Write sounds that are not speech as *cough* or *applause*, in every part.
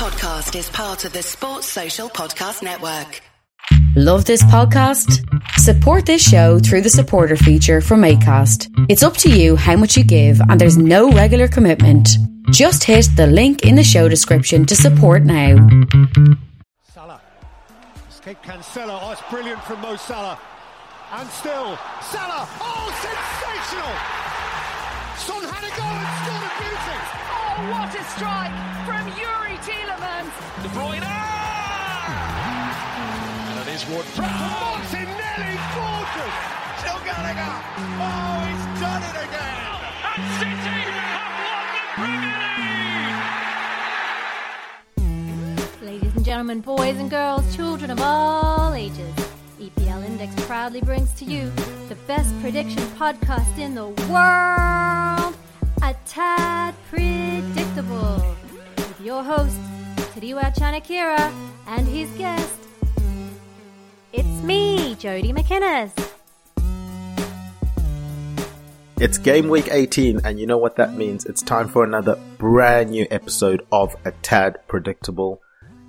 podcast is part of the Sports Social Podcast Network. Love this podcast? Support this show through the supporter feature from ACAST. It's up to you how much you give, and there's no regular commitment. Just hit the link in the show description to support now. Salah. Escape Cancelo. Oh, it's brilliant from Mo Salah. And still, Salah. Oh, sensational! Son had a goal and scored a beauty. Oh, what a strike from Youri Tielemans. De Bruyne. And it is Ward-Prowse. Martinelli, gorgeous. Still Gallagher. Oh, he's done it again. And City have won the Premier League. Ladies and gentlemen, boys and girls, children of all ages, EPL Index proudly brings to you the best prediction podcast in the world, A Tad Predictable, with your host, Tadiwa Chanakira, and his guest, it's me, Jody McInnes. It's game week 18, and you know what that means. It's time for another brand new episode of A Tad Predictable.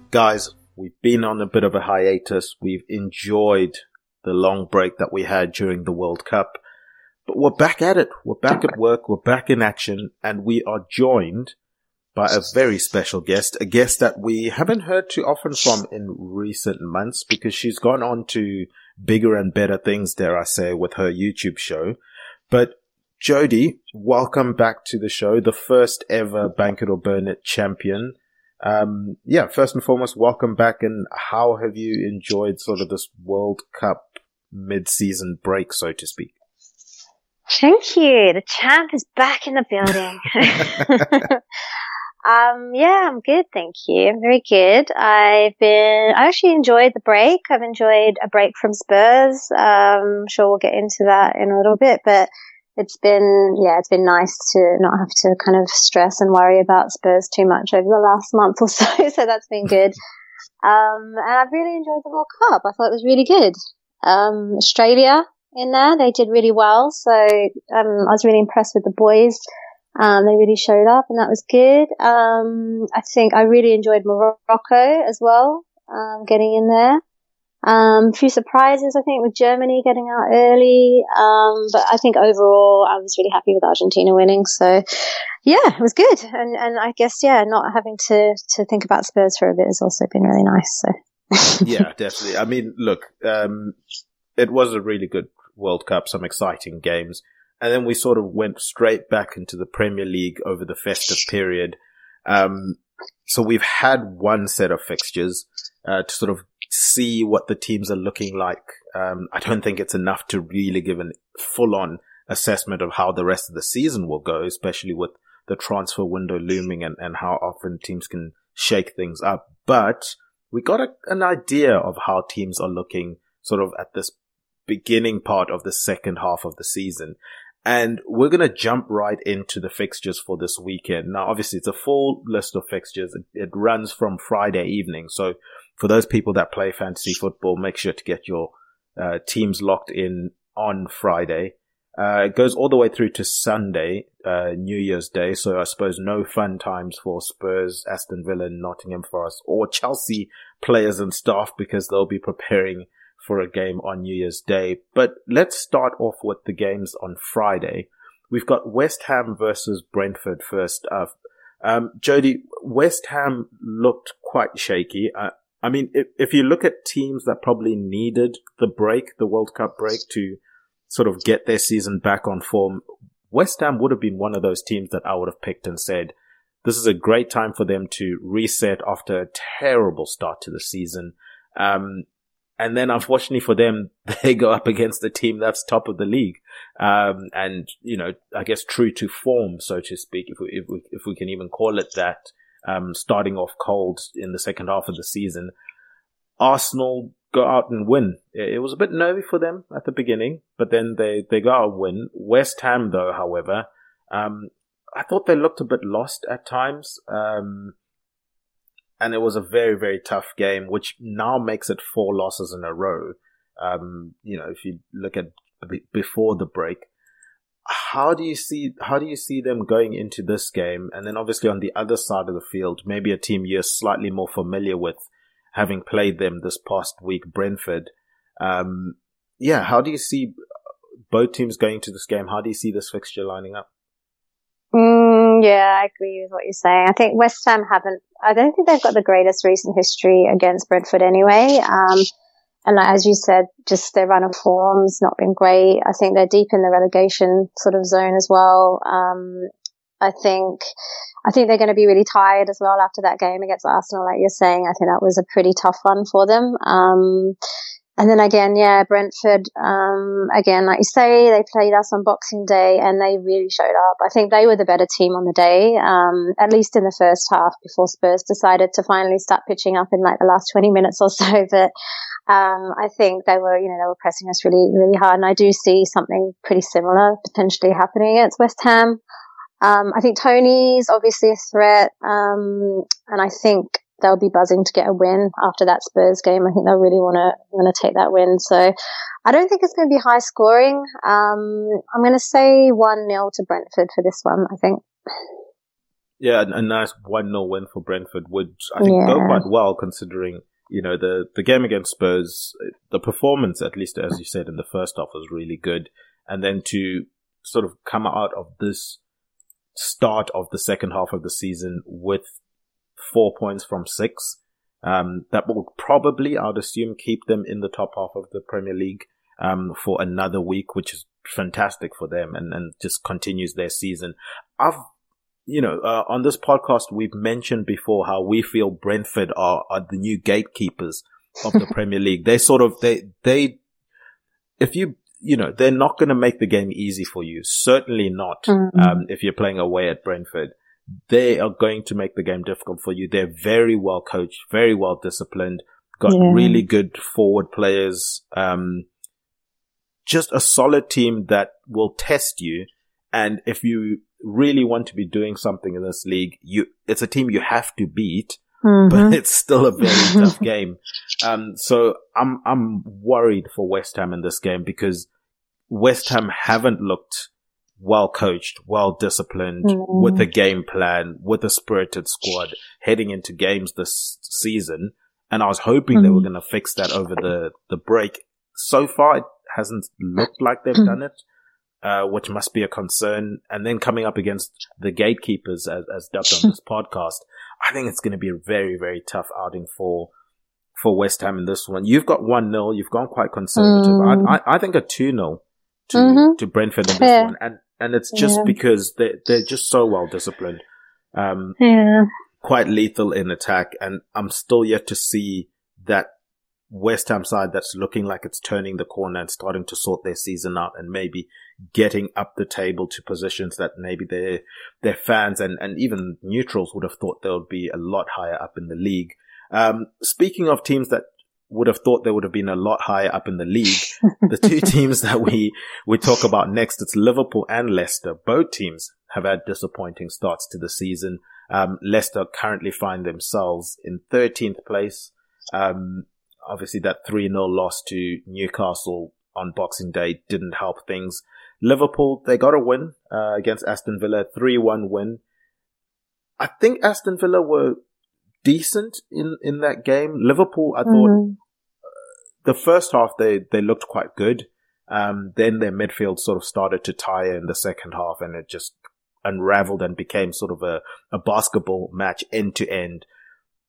Guys, we've been on a bit of a hiatus. We've enjoyed the long break that we had during the World Cup. But we're back at it. We're back at work. We're back in action, and we are joined by a very special guest, a guest that we haven't heard too often from in recent months because she's gone on to bigger and better things, dare I say, with her YouTube show. But Jody, welcome back to the show, the first ever Bank It or Burn It champion. Um, yeah, first and foremost, welcome back. And how have you enjoyed sort of this World Cup mid-season break, so to speak? Thank you. The champ is back in the building. *laughs* um, yeah, I'm good. Thank you. I'm very good. I've been, I actually enjoyed the break. I've enjoyed a break from Spurs. Um, I'm sure we'll get into that in a little bit, but it's been, yeah, it's been nice to not have to kind of stress and worry about Spurs too much over the last month or *laughs* so. So that's been good. Um, and I've really enjoyed the World Cup. I thought it was really good. Um, Australia in there, they did really well. So, um, I was really impressed with the boys. Um, they really showed up and that was good. Um, I think I really enjoyed Morocco as well, um, getting in there. Um, a few surprises, I think, with Germany getting out early. Um, but I think overall, I was really happy with Argentina winning. So, yeah, it was good. And, and I guess, yeah, not having to, to think about Spurs for a bit has also been really nice. So, yeah, definitely. I mean, look, um, it was a really good World Cup, some exciting games. And then we sort of went straight back into the Premier League over the festive period. Um, so we've had one set of fixtures, uh, to sort of see what the teams are looking like. Um, I don't think it's enough to really give a full on assessment of how the rest of the season will go, especially with the transfer window looming and, and how often teams can shake things up. But we got a, an idea of how teams are looking sort of at this beginning part of the second half of the season. And we're going to jump right into the fixtures for this weekend. Now, obviously, it's a full list of fixtures. It, runs from Friday evening. So for those people that play fantasy football, make sure to get your uh, teams locked in on Friday. Uh, it goes all the way through to Sunday, uh, New Year's Day. So I suppose no fun times for Spurs, Aston Villa, Nottingham Forest, or Chelsea players and staff because they'll be preparing for a game on New Year's Day. But let's start off with the games on Friday. We've got West Ham versus Brentford first up. Um, Jody, West Ham looked quite shaky. Uh, I mean, if, if you look at teams that probably needed the break, the World Cup break to sort of get their season back on form, West Ham would have been one of those teams that I would have picked and said, this is a great time for them to reset after a terrible start to the season. Um, and then unfortunately for them, *laughs* they go up against the team that's top of the league. Um, and, you know, I guess true to form, so to speak, if we, if we, if we can even call it that, um, starting off cold in the second half of the season. Arsenal go out and win. It was a bit nervy for them at the beginning, but then they, they go out and win. West Ham, though, however, um, I thought they looked a bit lost at times. Um, and it was a very, very tough game, which now makes it four losses in a row. Um, you know, if you look at before the break, how do you see how do you see them going into this game? And then obviously on the other side of the field, maybe a team you're slightly more familiar with, having played them this past week, Brentford. Um, yeah, how do you see both teams going to this game? How do you see this fixture lining up? Yeah, I agree with what you're saying. I think West Ham haven't. I don't think they've got the greatest recent history against Brentford anyway. Um, and as you said, just their run of form's not been great. I think they're deep in the relegation sort of zone as well. Um, I think, I think they're going to be really tired as well after that game against Arsenal, like you're saying. I think that was a pretty tough one for them. Um, and then again, yeah, Brentford, um, again, like you say, they played us on Boxing Day and they really showed up. I think they were the better team on the day, um, at least in the first half before Spurs decided to finally start pitching up in like the last 20 minutes or so. *laughs* But, um, I think they were, you know, they were pressing us really, really hard. And I do see something pretty similar potentially happening against West Ham. Um, I think Toney's obviously a threat. Um, and I think they'll be buzzing to get a win after that Spurs game. I think they'll really want to want to take that win. So I don't think it's going to be high scoring. Um, I'm going to say one 0 to Brentford for this one. I think. Yeah, a, nice one 0 win for Brentford would I think yeah. go quite well considering you know the the game against Spurs. The performance, at least as you said in the first half, was really good, and then to sort of come out of this start of the second half of the season with four points from six. Um, that will probably, I'd assume, keep them in the top half of the Premier League um, for another week, which is fantastic for them and, and just continues their season. I've, you know, uh, on this podcast, we've mentioned before how we feel Brentford are, are the new gatekeepers of the *laughs* Premier League. They sort of, they, they, if you, you know, they're not going to make the game easy for you. Certainly not, mm-hmm. um, if you're playing away at Brentford they are going to make the game difficult for you. They're very well coached, very well disciplined, got yeah. really good forward players. Um, just a solid team that will test you. And if you really want to be doing something in this league, you, it's a team you have to beat, mm-hmm. but *laughs* it's still a very *laughs* tough game. Um, so I'm, I'm worried for West Ham in this game because West Ham haven't looked well coached, well disciplined, mm-hmm. with a game plan, with a spirited squad heading into games this season. And I was hoping mm-hmm. they were mm-hmm. going to fix that over the, the break. So far, it hasn't looked like they've done it, uh, which must be a concern. And then coming up against the gatekeepers, as, as dubbed on this *laughs* podcast, I think it's going to be a very, very tough outing for, for West Ham in this one. You've got 1 0. You've gone quite conservative. Mm. I, I, I think a 2 0 to, mm-hmm. to Brentford in this yeah. one. And and it's just yeah. because they they're just so well disciplined. Um, yeah. quite lethal in attack, and I'm still yet to see that West Ham side that's looking like it's turning the corner and starting to sort their season out, and maybe getting up the table to positions that maybe their their fans and and even neutrals would have thought they would be a lot higher up in the league. Um, speaking of teams that would have thought they would have been a lot higher up in the league. *laughs* the two teams that we, we talk about next, it's Liverpool and Leicester. Both teams have had disappointing starts to the season. Um, Leicester currently find themselves in 13th place. Um, obviously that 3-0 loss to Newcastle on Boxing Day didn't help things. Liverpool, they got a win, uh, against Aston Villa, 3-1 win. I think Aston Villa were decent in, in that game. Liverpool, I thought mm-hmm. The first half they, they looked quite good. Um, then their midfield sort of started to tire in the second half and it just unraveled and became sort of a, a basketball match end to end,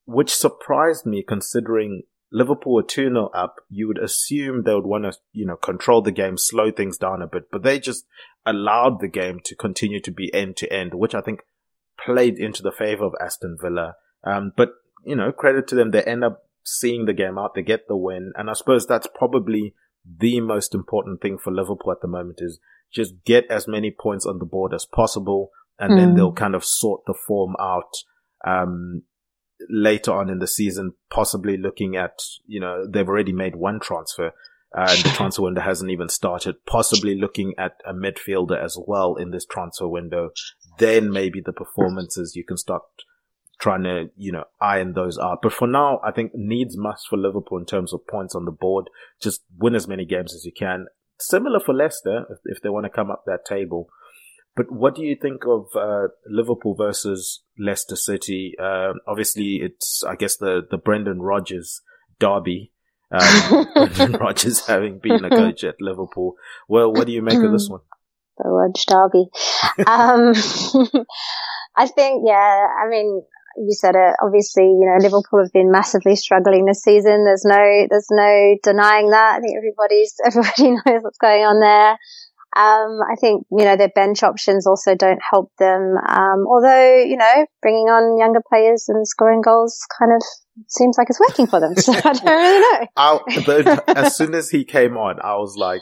which surprised me considering Liverpool were 2 0 up. You would assume they would want to, you know, control the game, slow things down a bit, but they just allowed the game to continue to be end to end, which I think played into the favor of Aston Villa. Um, but you know, credit to them. They end up seeing the game out. They get the win. And I suppose that's probably the most important thing for Liverpool at the moment is just get as many points on the board as possible. And mm. then hmm. they'll kind of sort the form out, um, later on in the season, possibly looking at, you know, they've already made one transfer. Uh, and the *laughs* transfer window hasn't even started. Possibly looking at a midfielder as well in this transfer window. Then maybe the performances you can start trying to, you know, iron those out. But for now, I think needs must for Liverpool in terms of points on the board. Just win as many games as you can. similar for Leicester if, if they want to come up that table. But what do you think of uh, Liverpool versus Leicester City? Uh, obviously, it's I guess the the Brendan Rodgers derby. Um, *laughs* *laughs* Brendan Rodgers having been a coach at Liverpool. Well, what do you make of this one? The Rodge derby. um, *laughs* I think, yeah. I mean, you said it. Obviously, you know, Liverpool have been massively struggling this season. There's no, there's no denying that. I think everybody's, *laughs* everybody knows what's going on there. Um, I think, you know, their bench options also don't help them. Um, although, you know, bringing on younger players and scoring goals kind of seems like it's working for them. *laughs* So I don't really know. I, as soon as he came on, I was like,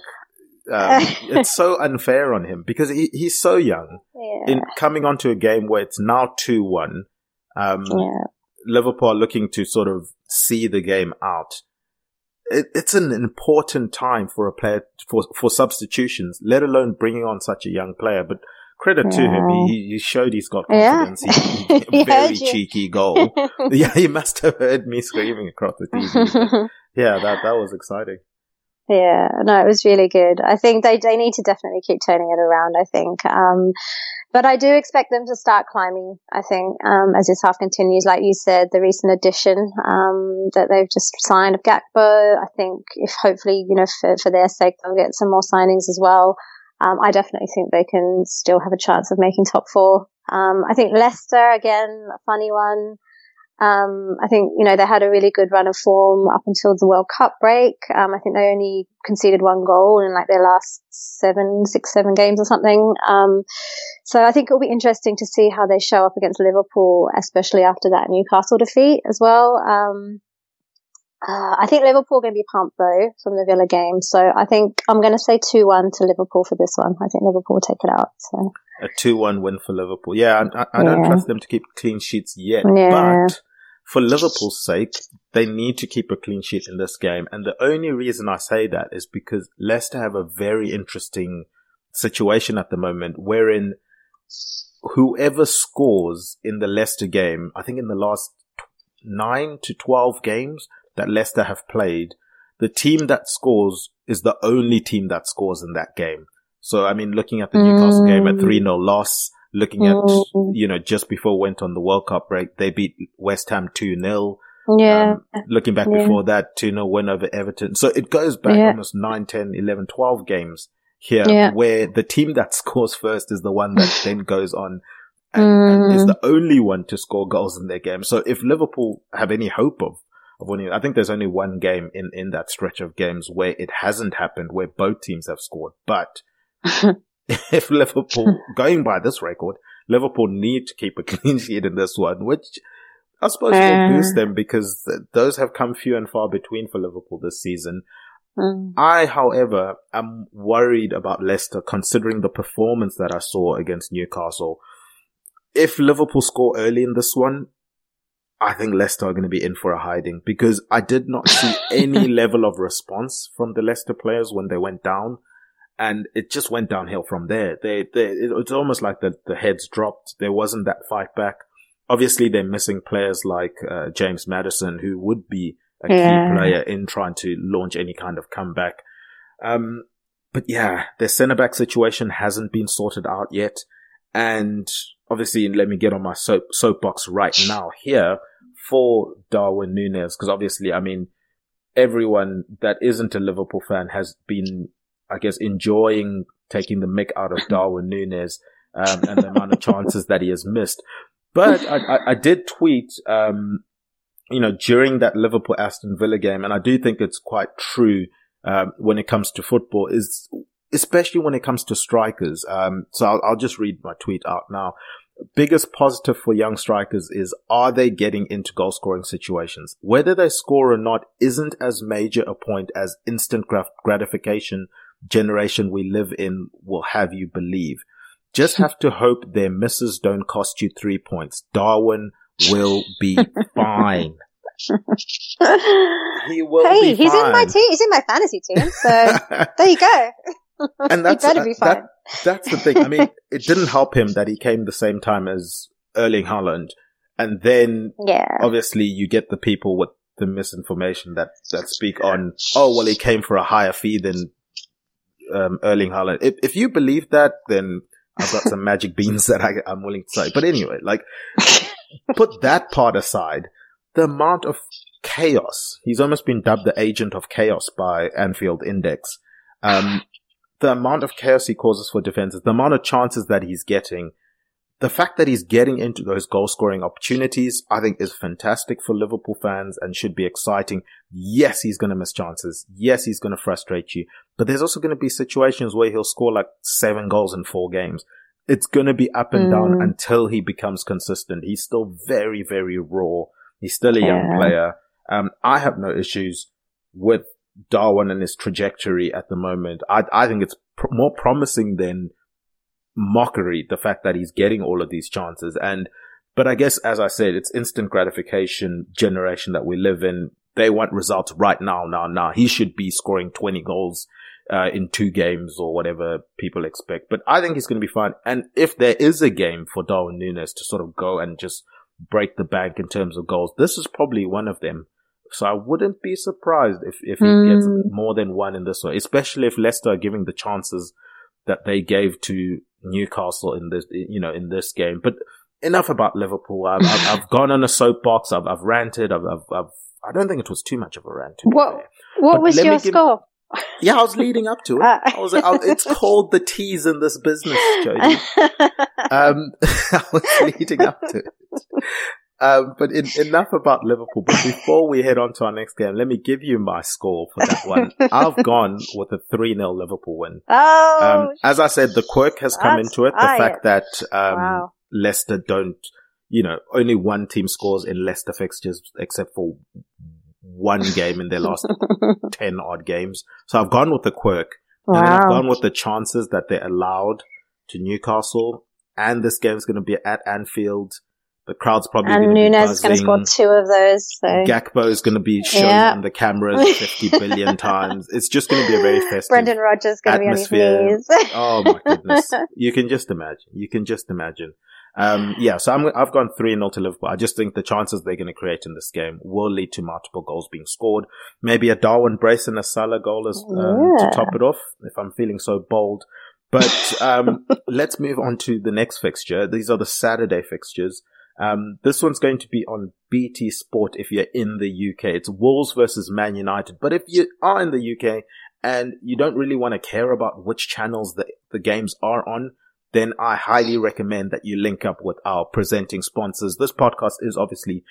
um, *laughs* it's so unfair on him because he, he's so young. Yeah. In coming onto a game where it's now 2-1, um, yeah. Liverpool looking to sort of see the game out it, it's an important time for a player for for substitutions, let alone bringing on such a young player. But credit yeah. to him, he, he showed he's got confidence. Yeah. He, *laughs* he very cheeky goal. *laughs* yeah, he must have heard me screaming across the TV. *laughs* yeah, that that was exciting. Yeah, no, it was really good. I think they they need to definitely keep turning it around. I think. Um, but I do expect them to start climbing, I think, um, as this half continues. Like you said, the recent addition um, that they've just signed of Gakpo, I think if hopefully, you know, for, for their sake, they'll get some more signings as well. Um, I definitely think they can still have a chance of making top four. Um, I think Leicester, again, a funny one. Um, I think, you know, they had a really good run of form up until the World Cup break. Um, I think they only conceded one goal in like their last seven, six, seven games or something. Um, so I think it'll be interesting to see how they show up against Liverpool, especially after that Newcastle defeat as well. Um, uh, I think Liverpool are going to be pumped though from the Villa game. So I think I'm going to say 2-1 to Liverpool for this one. I think Liverpool will take it out. So. A 2-1 win for Liverpool. Yeah, I, I don't trust them to keep clean sheets yet, yeah. but for Liverpool's sake, they need to keep a clean sheet in this game. And the only reason I say that is because Leicester have a very interesting situation at the moment wherein whoever scores in the Leicester game, I think in the last nine to 12 games that Leicester have played, the team that scores is the only team that scores in that game. So, I mean, looking at the Newcastle mm. game, a 3-0 loss, looking at, mm. you know, just before went on the World Cup break, they beat West Ham 2-0. Yeah. Um, looking back yeah. before that, 2-0 win over Everton. So it goes back yeah. almost 9, 10, 11, 12 games here yeah. where the team that *laughs* scores first is the one that then goes on and, mm. and, is the only one to score goals in their game. So if Liverpool have any hope of, of winning, I think there's only one game in, in that stretch of games where it hasn't happened, where both teams have scored. But *laughs* *laughs* if Liverpool, *laughs* going by this record, Liverpool need to keep a *laughs* clean sheet in this one, which I suppose uh, will boost them because th- those have come few and far between for Liverpool this season. Mm. I, however, am worried about Leicester considering the performance that I saw against Newcastle. If Liverpool score early in this one, I think Leicester are going to be in for a hiding because I did not see any level of response from the Leicester players when they went down and it just went downhill from there. They, they, it's almost like the, the heads dropped. There wasn't that fight back. Obviously, they're missing players like uh, James Maddison, who would be a key yeah. player in trying to launch any kind of comeback. Um, but yeah, their centre back situation hasn't been sorted out yet. And obviously, let me get on my soap, soapbox right now here for Darwin Nunez, because obviously, I mean, everyone that isn't a Liverpool fan has been I guess, enjoying taking the mick out of Darwin Nunez um, and the amount of chances that he has missed. But I, I, I did tweet, um, you know, during that Liverpool Aston Villa game, and I do think it's quite true um, when it comes to football, is especially when it comes to strikers. Um, so I'll, I'll just read my tweet out now biggest positive for young strikers is are they getting into goal scoring situations? Whether they score or not isn't as major a point as instant gratification generation we live in will have you believe. Just have to hope their misses don't cost you three points. Darwin will be *laughs* fine. he will hey, he's fine. in my team. He's in my fantasy team. So *laughs* there you go. and *laughs* that's, better be fine. That, that's the thing. I mean, it didn't help him that he came the same time as Erling Haaland. And then, yeah. obviously you get the people with the misinformation that, that speak on, oh, well, he came for a higher fee than um, Erling Haaland. If, if you believe that, then I've got some magic beans that I, I'm willing to say. But anyway, like, put that part aside. The amount of chaos. He's almost been dubbed the agent of chaos by Anfield Index. Um, the amount of chaos he causes for defenses, the amount of chances that he's getting, the fact that he's getting into those goal scoring opportunities, I think is fantastic for Liverpool fans and should be exciting. Yes, he's going to miss chances. Yes, he's going to frustrate you, but there's also going to be situations where he'll score like seven goals in four games. It's going to be up and mm. down until he becomes consistent. He's still very, very raw. He's still a yeah. young player. Um, I have no issues with Darwin and his trajectory at the moment. I, I think it's pr- more promising than mockery, the fact that he's getting all of these chances. And, but I guess, as I said, it's instant gratification generation that we live in. They want results right now, now, now. He should be scoring 20 goals, uh, in two games or whatever people expect. But I think he's going to be fine. And if there is a game for Darwin Nunez to sort of go and just break the bank in terms of goals, this is probably one of them. So I wouldn't be surprised if, if he mm. gets hmm. more than one in this one, especially if Leicester are giving the chances that they gave to Newcastle in this, you know, in this game. But enough about Liverpool. I've, I've, I've gone on a soapbox. I've, I've ranted. I've, I've, I've, I don't think it was too much of a rant. What, what but was your give, score? Yeah, I was leading up to it. Uh, I was, I, it's called the tease in this business, Jody. *laughs* um, *laughs* I was leading up to it. Um, but in, enough about Liverpool. But before we head on to our next game, let me give you my score for that one. *laughs* I've gone with a 3 0 Liverpool win. Oh, um, as I said, the quirk has come into it. The fact that, um, wow. Leicester don't, you know, only one team scores in Leicester fixtures except for one game in their last *laughs* 10 odd games. So I've gone with the quirk. Wow. And I've gone with the chances that they allowed to Newcastle. And this game is going to be at Anfield. The crowd's probably and Nunez is going to score two of those. So. Gakpo is going to be shown yeah. on the cameras *laughs* 50 billion times. It's just going to be a very festive Brendan Rodgers is going to be on his knees. *laughs* oh my goodness. *laughs* You can just imagine. You can just imagine. Um, yeah, so i have gone 3 0 to Liverpool. I just think the chances they're going to create in this game will lead to multiple goals being scored. Maybe a Darwin brace and a Salah goal as, um, yeah. to top it off, if I'm feeling so bold. But um, let's move on to the next fixture. These are the Saturday fixtures. Um, this one's going to be on BT Sport if you're in the UK. It's Wolves versus Man United. But if you are in the UK and you don't really want to care about which channels the, the games are on, then I highly recommend that you link up with our presenting sponsors. This podcast is obviously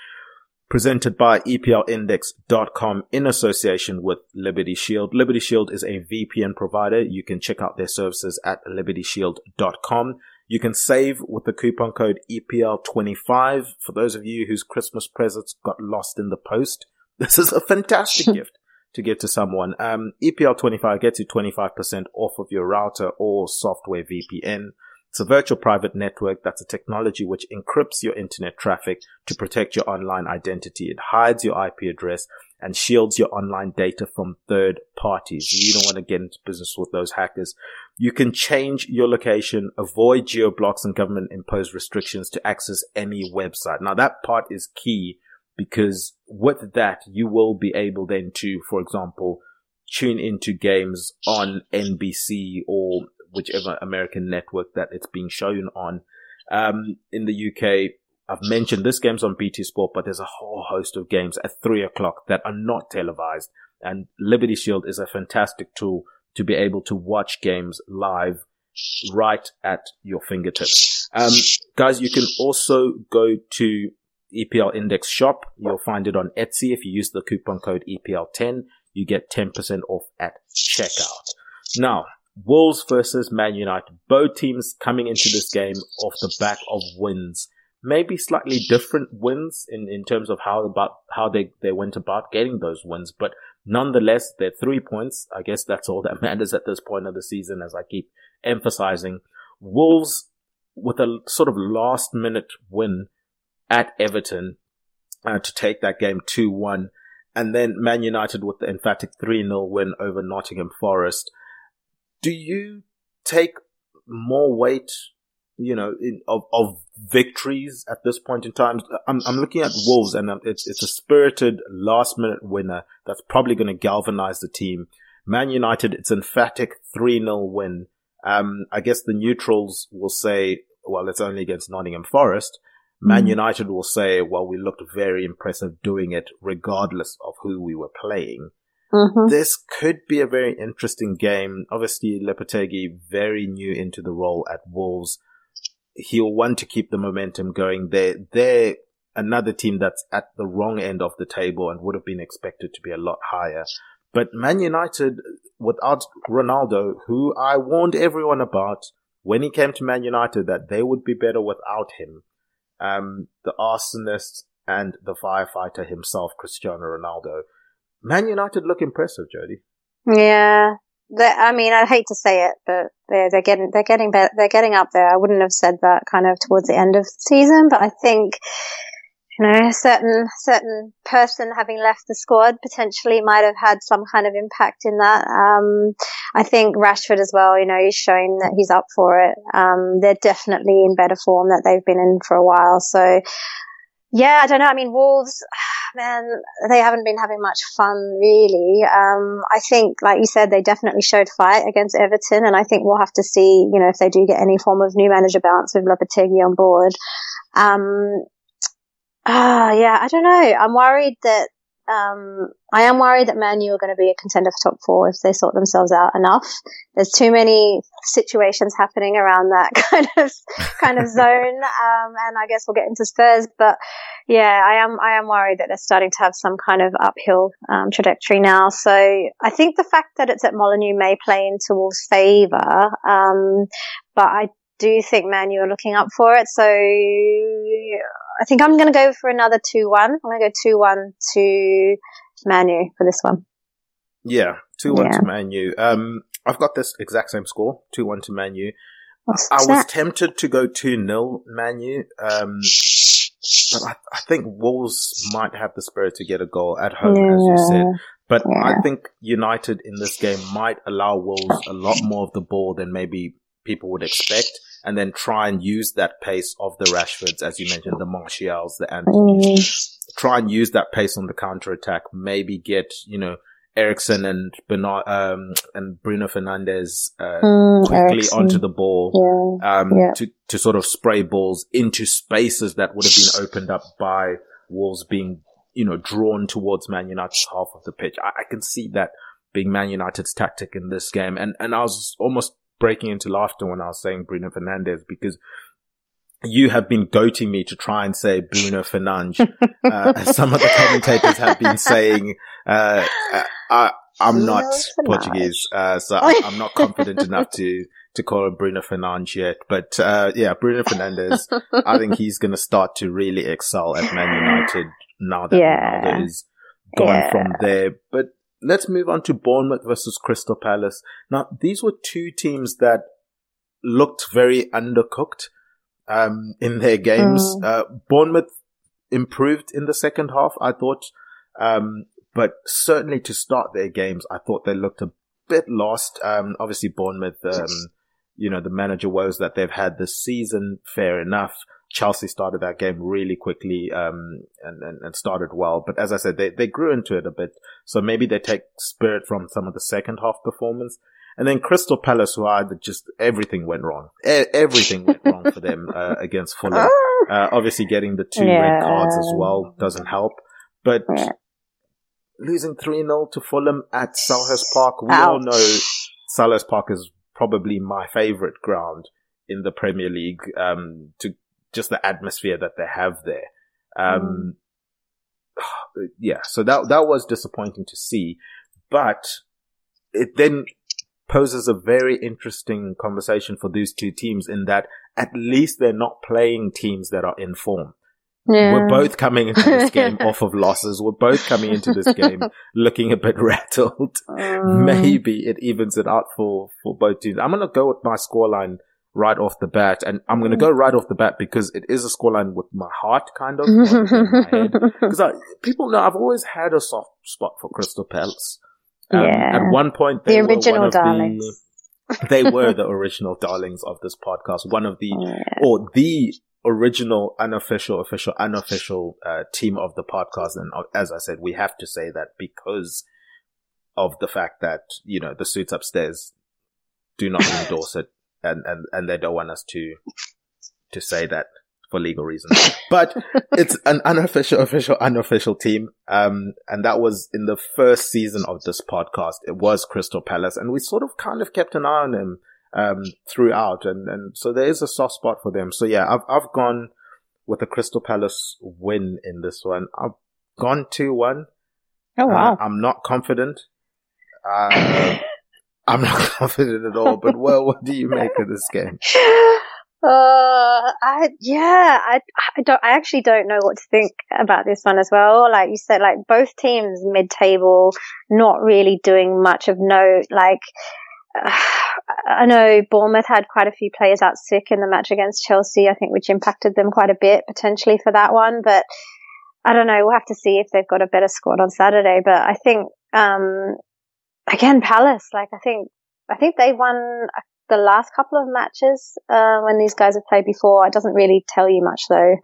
presented by EPLindex.com in association with Liberty Shield. Liberty Shield is a VPN provider. You can check out their services at libertyshield.com. You can save with the coupon code EPL25 for those of you whose Christmas presents got lost in the post. *laughs* This is a fantastic *laughs* gift to give to someone. Um, EPL25 gets you 25% off of your router or software VPN. It's a virtual private network that's a technology which encrypts your internet traffic to protect your online identity. It hides your IP address and shields your online data from third parties. You don't want to get into business with those hackers. You can change your location, avoid geo blocks and government imposed restrictions to access any website. Now that part is key because with that, you will be able then to, for example, tune into games on NBC or whichever American network that it's being shown on. Um, in the UK, I've mentioned this game's on BT Sport, but there's a whole host of games at three o'clock that are not televised. And Liberty Shield is a fantastic tool to be able to watch games live right at your fingertips. Um, guys, you can also go to EPL Index Shop. You'll find it on Etsy. If you use the coupon code EPL10, you get 10% off at checkout. Now, Wolves versus Man United. Both teams coming into this game off the back of wins. Maybe slightly different wins in, in terms of how about how they, they went about getting those wins, but nonetheless, they're three points. I guess that's all that *laughs* matters at this point of the season, as I keep emphasizing. Wolves with a sort of last minute win at Everton uh, to take that game 2-1. And then Man United with the emphatic 3-0 win over Nottingham Forest do you take more weight, you know, in, of, of victories at this point in time? I'm, I'm looking at Wolves and it's, it's a spirited last minute winner that's probably going to galvanize the team. Man United, it's emphatic 3-0 win. Um, I guess the neutrals will say, well, it's only against Nottingham Forest. Man mm. United will say, well, we looked very impressive doing it regardless of who we were playing. Mm-hmm. This could be a very interesting game. Obviously, Lopetegui, very new into the role at Wolves. He'll want to keep the momentum going. They're, they're another team that's at the wrong end of the table and would have been expected to be a lot higher. But Man United, without Ronaldo, who I warned everyone about when he came to Man United that they would be better without him, um, the arsonist and the firefighter himself, Cristiano Ronaldo. Man United look impressive, Jody. Yeah, I mean, I hate to say it, but they're they're getting they're getting better, they're getting up there. I wouldn't have said that kind of towards the end of the season, but I think you know, a certain certain person having left the squad potentially might have had some kind of impact in that. Um, I think Rashford as well. You know, he's showing that he's up for it. Um, they're definitely in better form that they've been in for a while. So, yeah, I don't know. I mean, Wolves, man, they haven't been having much fun really. Um, I think, like you said, they definitely showed fight against Everton, and I think we'll have to see, you know, if they do get any form of new manager bounce with Lopetegui on board. Um, Ah, yeah, I don't know. I'm worried that um, I am worried that Man U are going to be a contender for top four if they sort themselves out enough. There's too many situations happening around that *laughs* kind of kind of zone, um, and I guess we'll get into Spurs. But yeah, I am I am worried that they're starting to have some kind of uphill um, trajectory now. So I think the fact that it's at Molineux may play into Wolves' favour, um, but I do think Man U are looking up for it. So I think I'm going to go for another 2 1. I'm going to go 2 1 to Man U for this one. Yeah, 2 1 yeah. to Man U. Um, I've got this exact same score 2 1 to Man U. I was tempted to go 2 0 Man U. Um, but I, I, think Wolves might have the spirit to get a goal at home, yeah. as you said. But yeah. I think United in this game might allow Wolves a lot more of the ball than maybe people would expect and then try and use that pace of the Rashfords, as you mentioned, the Martials, the Antony. Mm. Try and use that pace on the counter attack. Maybe get, you know, Eriksen and Bernard, um, and Bruno Fernandez uh, mm, quickly Eriksen. onto the ball, yeah. Um, yeah. to, to sort of spray balls into spaces that would have been opened up by Wolves being, you know, drawn towards Man United's half of the pitch. I, I can see that being Man United's tactic in this game. And, and I was almost breaking into laughter when I was saying Bruno Fernandez because you have been goading me to try and say Bruno Fernandes. *laughs* uh, some of the commentators have been saying, uh, uh I, am not Portuguese, uh, so I, am not confident enough to, to call him Bruno Fernandes yet. But, uh, yeah, Bruno Fernandes, I think he's going to start to really excel at Man United now that *laughs* yeah. Ronaldo is gone yeah. from there. But let's move on to Bournemouth versus Crystal Palace. Now, these were two teams that looked very undercooked um, in their games. Mm. Uh, Bournemouth improved in the second half, I thought, um, but certainly to start their games, I thought they looked a bit lost. Um, obviously, Bournemouth, um, you know, the manager woes that they've had this season, fair enough. Chelsea started that game really quickly um, and, and, and, started well. But as I said, they, they grew into it a bit. So maybe they take spirit from some of the second half performance. And then Crystal Palace, who are just everything went wrong. E- everything went wrong for them uh, *laughs* against Fulham. Uh, obviously, getting the two yeah. red cards as well doesn't help. But yeah. losing 3 0 to Fulham at Selhurst Park, we Ouch. all know Selhurst Park is probably my favorite ground in the Premier League. Um, to just the atmosphere that they have there. Um, mm. *sighs* yeah, so that, that was disappointing to see, but it then poses a very interesting conversation for these two teams in that at least they're not playing teams that are in form. Yeah. We're both coming into this *laughs* game off of losses. We're both coming into this game *laughs* looking a bit rattled. Um. *laughs* Maybe it evens it out for, for both teams. I'm going to go with my scoreline right off the bat. And I'm going to go right off the bat because it is a scoreline with my heart kind of Because *laughs* people know I've always had a soft spot for Crystal Palace. Um, yeah. At one point, they the original were darlings. The, they were the *laughs* *laughs* original darlings of this podcast. One of the, yeah. or the original unofficial, official, unofficial uh, team of the podcast. And uh, as I said, we have to say that because of the fact that, you know, the suits upstairs do not endorse it and, and, and they don't want us to, to say that for legal reasons. *laughs* But it's an unofficial, official, unofficial team. Um, and that was in the first season of this podcast. It was Crystal Palace and we sort of kind of kept an eye on them, um, throughout. And, and so there is a soft spot for them. So yeah, I've, I've gone with a Crystal Palace win in this one. I've gone 2-1. Oh wow. Uh, I'm not confident. Uh, I'm not *laughs* confident at all, but well, what do you make of this game? *laughs* Uh, I, yeah, I, I don't, I actually don't know what to think about this one as well. Like you said, like both teams mid-table, not really doing much of note. Like, uh, *sighs* I know Bournemouth had quite a few players out sick in the match against Chelsea, I think, which impacted them quite a bit potentially for that one. But I don't know. We'll have to see if they've got a better squad on Saturday. But I think, um, again, Palace, like I think, I think they won the last couple of matches, uh, when these guys have played before. It doesn't really tell you much though.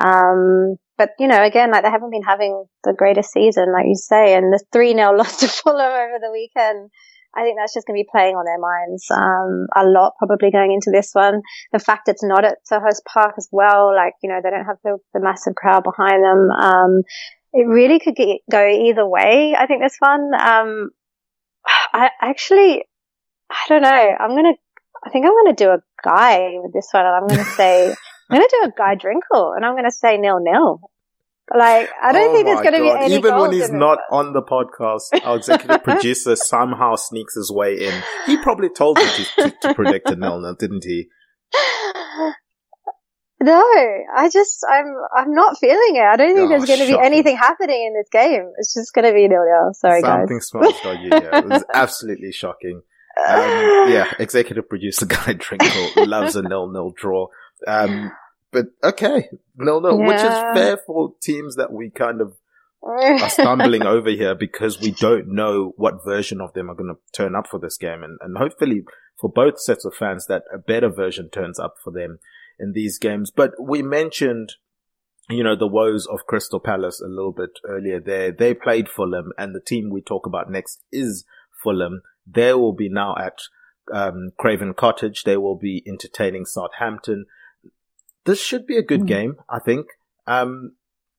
Um, but you know, again, like they haven't been having the greatest season, like you say, and the 3-0 *laughs* loss to Fulham over the weekend. I think that's just going to be playing on their minds um, a lot, probably going into this one. The fact it's not at Selhurst Park as well, like you know, they don't have the, the massive crowd behind them. Um, it really could get, go either way. I think this one. Um, I actually, I don't know. I'm gonna. I think I'm gonna do a guy with this one, and I'm gonna say *laughs* I'm gonna do a guy drinkle, and I'm gonna say nil nil. Like I don't Oh think there's going to be any Even when he's not one. on the podcast, our executive *laughs* producer somehow sneaks his way in. He probably told you to, to, to predict a nil nil, didn't he? *laughs* No, I just I'm I'm not feeling it. I don't think Oh, there's going to be anything happening in this game. It's just going to be nil nil. Sorry, Something guys. smudged on you. Yeah, it was *laughs* absolutely shocking. Um, yeah, *sighs* executive producer Guy Drinkle loves a nil nil draw. Um, but okay, nil nil, which is fair for teams that we kind of are stumbling *laughs* over here because we don't know what version of them are going to turn up for this game. And, and hopefully for both sets of fans that a better version turns up for them in these games. But we mentioned, you know, the woes of Crystal Palace a little bit earlier there. They played Fulham and the team we talk about next is Fulham. They will be now at um, Craven Cottage. They will be entertaining Southampton. This should be a good game, I think. Um,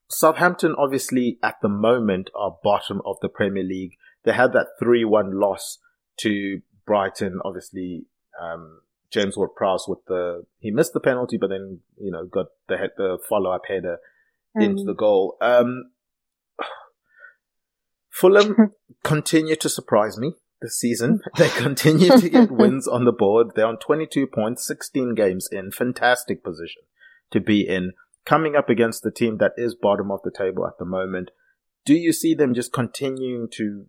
Southampton obviously at the moment are bottom of the Premier League. They had that 3-1 loss to Brighton. Obviously, um, James Ward-Prowse with the, he missed the penalty, but then, you know, got the, the follow-up header into the goal. Um, Fulham *laughs* continue to surprise me this season. *laughs* They continue to get *laughs* wins on the board. They're on 22 points, 16 games in. Fantastic position to be in. Coming up against the team that is bottom of the table at the moment. Do you see them just continuing to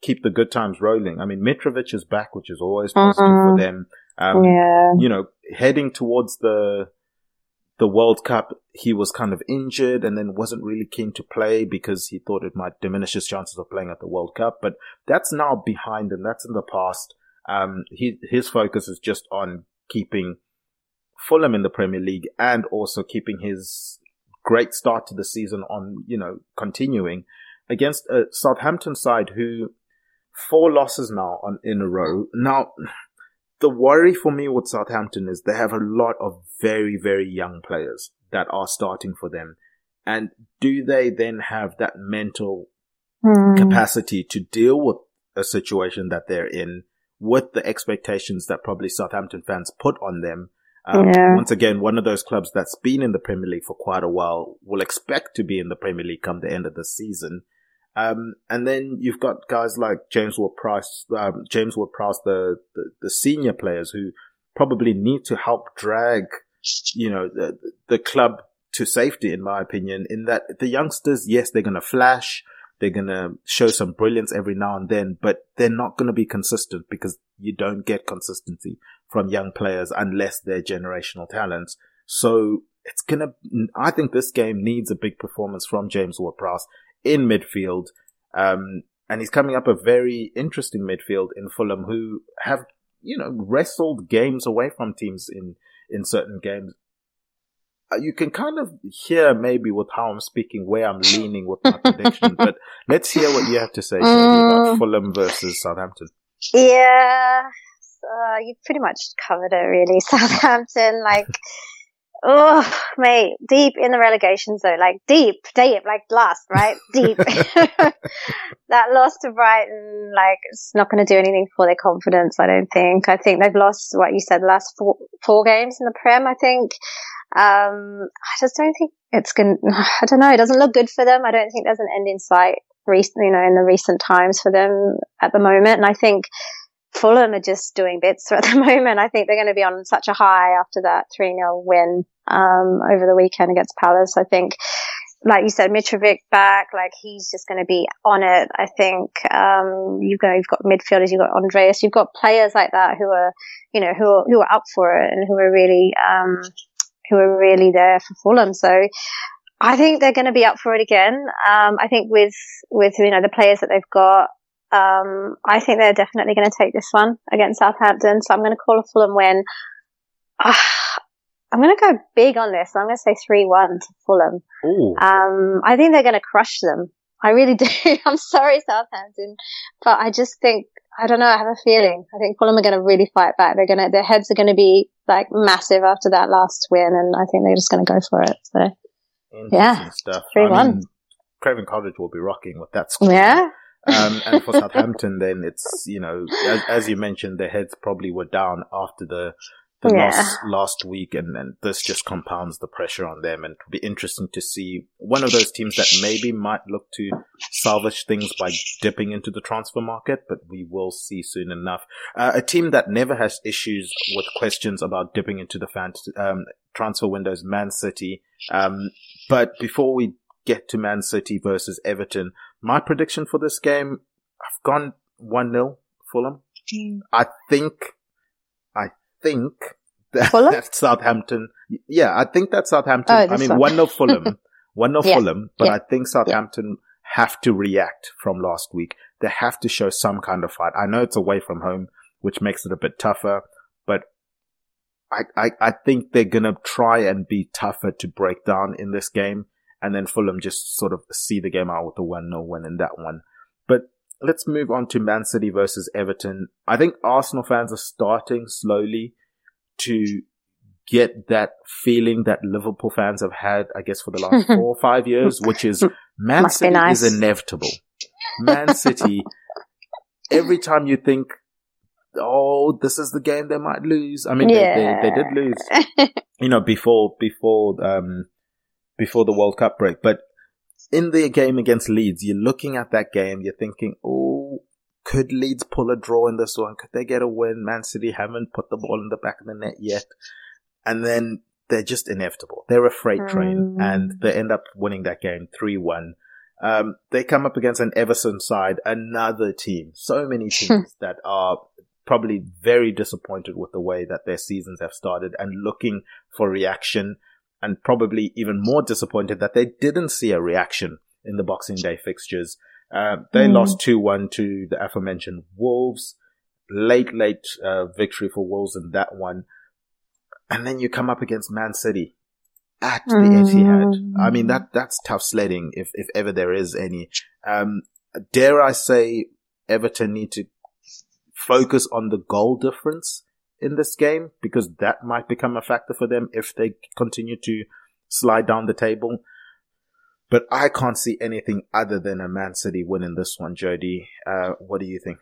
keep the good times rolling? I mean, Mitrovic is back, which is always positive for Mhm. them. Um, yeah. you know, heading towards the the World Cup, he was kind of injured and then wasn't really keen to play because he thought it might diminish his chances of playing at the World Cup. But that's now behind him. That's in the past. Um, he, his focus is just on keeping Fulham in the Premier League and also keeping his great start to the season on, you know, continuing against a Southampton side who four losses now on in a row. Now, the worry for me with Southampton is they have a lot of very, very young players that are starting for them. And do they then have that mental Hmm. capacity to deal with a situation that they're in with the expectations that probably Southampton fans put on them? Um, Yeah. Once again, one of those clubs that's been in the Premier League for quite a while will expect to be in the Premier League come the end of the season. Um, and then you've got guys like James Ward-Prowse, um, James Ward-Prowse, the, the, the senior players who probably need to help drag, you know, the, the club to safety, in my opinion, in that the youngsters, yes, they're going to flash. They're going to show some brilliance every now and then, but they're not going to be consistent because you don't get consistency from young players unless they're generational talents. So it's going to, I think this game needs a big performance from James Ward-Prowse in midfield. Um, and he's coming up a very interesting midfield in Fulham who have, you know, wrestled games away from teams in, in certain games. uh, you can kind of hear maybe with how I'm speaking where I'm leaning with my *laughs* prediction, but let's hear what you have to say about Mm. Fulham versus Southampton. Yeah, uh, you pretty much covered it really. *laughs* Southampton, like, oh, mate, deep in the relegation zone, like deep, deep, like last, right? Deep. *laughs* that loss to Brighton, like, it's not going to do anything for their confidence, I don't think. I think they've lost, what you said, the last four, four games in the Prem, I think. Um, I just don't think it's going *sighs* to, I don't know, it doesn't look good for them. I don't think there's an end in sight recent, you know, in the recent times for them at the moment. And I think Fulham are just doing bits *laughs* at the moment. I think they're going to be on such a high after that 3-0 win, um, over the weekend against Palace. I think, like you said, Mitrovic back, like he's just going to be on it. I think, um, you've got, you've got midfielders, you've got Andreas, you've got players like that who are, you know, who are, who are up for it and who are really, um, who are really there for Fulham. So I think they're going to be up for it again. Um, I think with, with, you know, the players that they've got, um, I think they're definitely going to take this one against Southampton. So I'm going to call a Fulham win. Ah, I'm going to go big on this. I'm going to say 3-1 to Fulham. Um, I think they're going to crush them. I really *laughs* do. I'm sorry, Southampton, but I just think, I don't know, I have a feeling. I think Fulham are going to really fight back. They're going to, their heads are going to be like massive after that last win and I think they're just going to go for it. So yeah, stuff. 3-1. Mean, Craven Cottage will be rocking with that score. yeah. Um, and for Southampton, *laughs* then it's you know as, as you mentioned, their heads probably were down after the the Yeah. loss last week, and then this just compounds the pressure on them. And it'll be interesting to see one of those teams that maybe might look to salvage things by dipping into the transfer market, but we will see soon enough. Uh, a team that never has issues with questions about dipping into the fan, um, transfer windows, Man City. Um, but before we get to Man City versus Everton, my prediction for this game, I've gone 1-0 Fulham. Mm. I think, I think that, that Southampton, yeah, I think that Southampton, Oh, I mean, one. 1-0 Fulham, *laughs* 1-0 Yeah, Fulham, but yeah, I think Southampton have to react from last week. They have to show some kind of fight. I know it's away from home, which makes it a bit tougher, but I, I, I think they're gonna try and be tougher to break down in this game, and then Fulham just sort of see the game out with a 1 0 win in that one. But let's move on to Man City versus Everton. I think Arsenal fans are starting slowly to get that feeling that Liverpool fans have had, I guess, for the last *laughs* four or five years, which is Man Must City nice. is inevitable. Man City, every time you think, oh, this is the game they might lose. I mean, they, they, they did lose you know, before before um before the World Cup break. But in the game against Leeds, you're looking at that game, you're thinking, oh, could Leeds pull a draw in this one? Could they get a win? Man City haven't put the ball in the back of the net yet. And then they're just inevitable. They're a freight train Mm. and they end up winning that game 3-1. Um, they come up against an Everton side, another team. So many *laughs* teams that are probably very disappointed with the way that their seasons have started and looking for reaction and probably even more disappointed that they didn't see a reaction in the Boxing Day fixtures. Uh, they Mm. lost 2-1 to the aforementioned Wolves. Late, late uh, victory for Wolves in that one. And then you come up against Man City at the Etihad. I mean, that, that's tough sledding if, if ever there is any. Um, dare I say Everton need to focus on the goal difference in this game because that might become a factor for them if they continue to slide down the table. But I can't see anything other than a Man City winning this one, Jody. Uh, what do you think?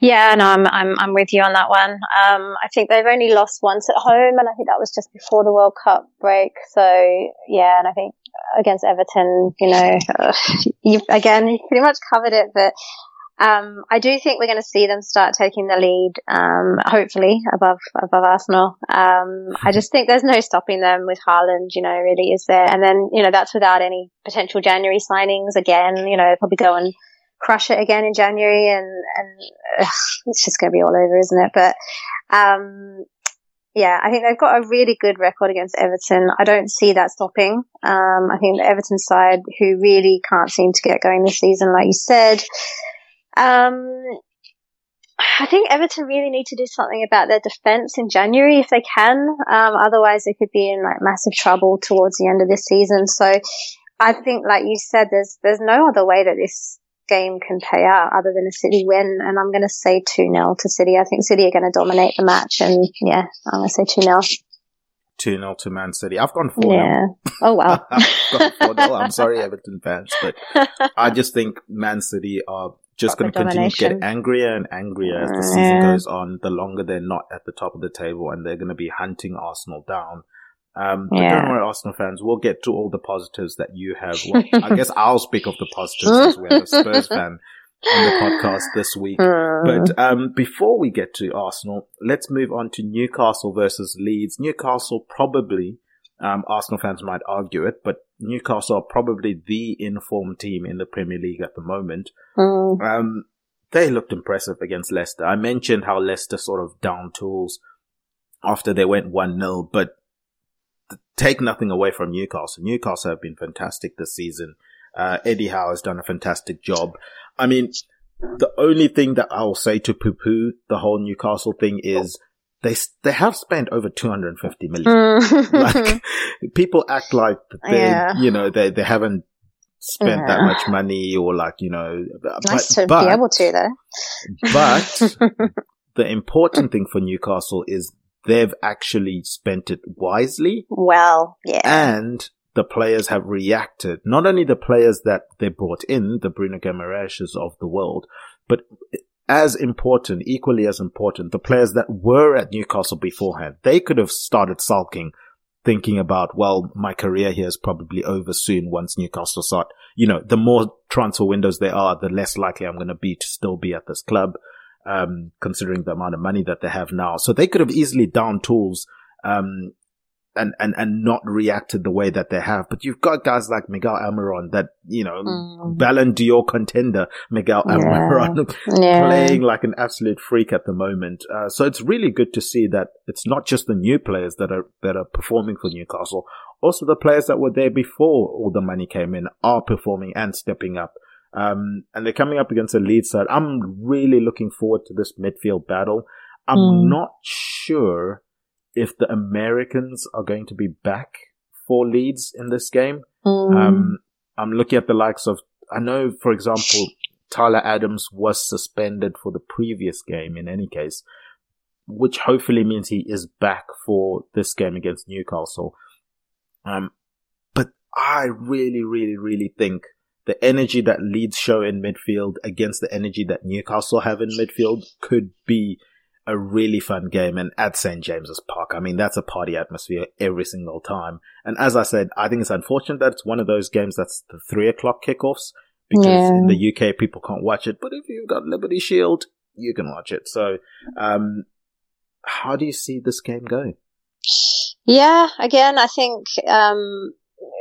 Yeah, no, I'm I'm I'm with you on that one. Um, I think they've only lost once at home, and I think that was just before the World Cup break. So yeah, and I think against Everton, you know, uh, *laughs* you again you pretty much covered it, but. Um, I do think we're going to see them start taking the lead, um, hopefully above, above Arsenal. Um, I just think there's no stopping them with Haaland, you know, really is there. And then, you know, that's without any potential January signings again, you know, they'll probably go and crush it again in January and, and ugh, it's just going to be all over, isn't it? But, um, yeah, I think they've got a really good record against Everton. I don't see that stopping. Um, I think the Everton side, who really can't seem to get going this season, like you said, um, I think Everton really need to do something about their defence in January if they can. Um, otherwise, they could be in like massive trouble towards the end of this season. So, I think, like you said, there's there's no other way that this game can pay out other than a City win. And I'm going to say 2 0 to City. I think City are going to dominate the match. And yeah, I'm going to say 2 0. 2 0 to Man City. I've gone 4 0. Yeah. Oh, wow. *laughs* I've gone four. I'm sorry, Everton fans, but *laughs* I just think Man City are just going to continue to get angrier and angrier as the season yeah. goes on, the longer they're not at the top of the table and they're going to be hunting Arsenal down. Um, yeah. don't worry, Arsenal fans. We'll get to all the positives that you have. *laughs* Well, I guess I'll speak of the positives as we have a Spurs fan on the podcast this week. *laughs* But um, before we get to Arsenal, let's move on to Newcastle versus Leeds. Newcastle probably, um, Arsenal fans might argue it, but Newcastle are probably the informed team in the Premier League at the moment. Mm. Um, they looked impressive against Leicester. I mentioned how Leicester sort of down tools after they went 1-0, but take nothing away from Newcastle. Newcastle have been fantastic this season. Uh, Eddie Howe has done a fantastic job. I mean, the only thing that I'll say to poo poo the whole Newcastle thing is they they have spent over 250 million. Mm. like *laughs* people act like they yeah. you know they they haven't spent yeah. that much money or like you know nice but, to but, be able to though. But *laughs* the important thing for Newcastle is they've actually spent it wisely. Well, yeah. And the players have reacted. Not only the players that they brought in, the Bruno Guimarães of the world, but as important, equally as important, the players that were at Newcastle beforehand. They could have started sulking, thinking about, well, my career here is probably over soon once Newcastle start. You know, the more transfer windows there are, the less likely I'm going to be to still be at this club um, considering the amount of money that they have now. So they could have easily down tools, um, and, and, and not reacted the way that they have. But you've got guys like Miguel Almiron that, you know, mm. Ballon d'Or contender, Miguel yeah. Almiron, *laughs* yeah. playing like an absolute freak at the moment. Uh, so it's really good to see that it's not just the new players that are, that are performing for Newcastle. Also the players that were there before all the money came in are performing and stepping up. Um, and they're coming up against a Leeds side. I'm really looking forward to this midfield battle. I'm mm. not sure if the Americans are going to be back for Leeds in this game. Mm. Um, I'm looking at the likes of, I know, for example, Tyler Adams was suspended for the previous game in any case, which hopefully means he is back for this game against Newcastle. Um, but I really, really, really think the energy that Leeds show in midfield against the energy that Newcastle have in midfield could be a really fun game and at St. James's Park. I mean, that's a party atmosphere every single time. And as I said, I think it's unfortunate that it's one of those games that's the three o'clock kickoffs because yeah. in the UK people can't watch it. But if you've got Liberty Shield, you can watch it. So, um, how do you see this game going? Yeah, again, I think, um,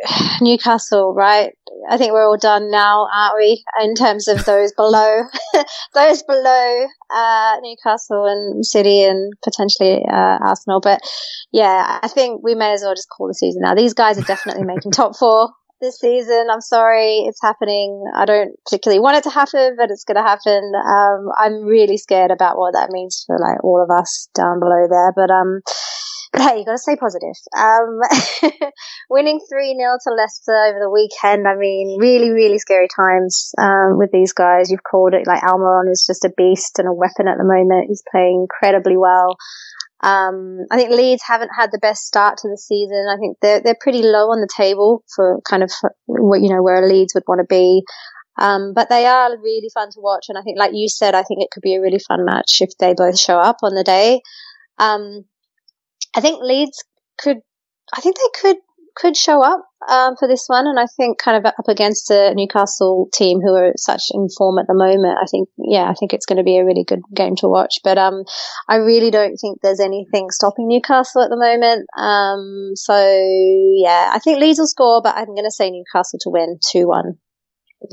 *sighs* Newcastle, right? I think we're all done now, aren't we? In terms of those *laughs* below, *laughs* those below uh, Newcastle and City and potentially uh, Arsenal. But yeah, I think we may as well just call the season now. These guys are definitely making top *laughs* four this season. I'm sorry, it's happening. I don't particularly want it to happen, but it's going to happen. Um, I'm really scared about what that means for like all of us down below there. But um, hey, you got to stay positive. Um, *laughs* winning 3 0 to Leicester over the weekend. I mean, really, really scary times um, with these guys. You've called it like Almiron is just a beast and a weapon at the moment. He's playing incredibly well. Um, I think Leeds haven't had the best start to the season. I think they're they're pretty low on the table for kind of what you know where Leeds would want to be. Um, but they are really fun to watch, and I think, like you said, I think it could be a really fun match if they both show up on the day. Um, I think Leeds could, I think they could could show up um, for this one, and I think kind of up against a Newcastle team who are such in form at the moment. I think, yeah, I think it's going to be a really good game to watch. But um, I really don't think there's anything stopping Newcastle at the moment. Um, so yeah, I think Leeds will score, but I'm going to say Newcastle to win two one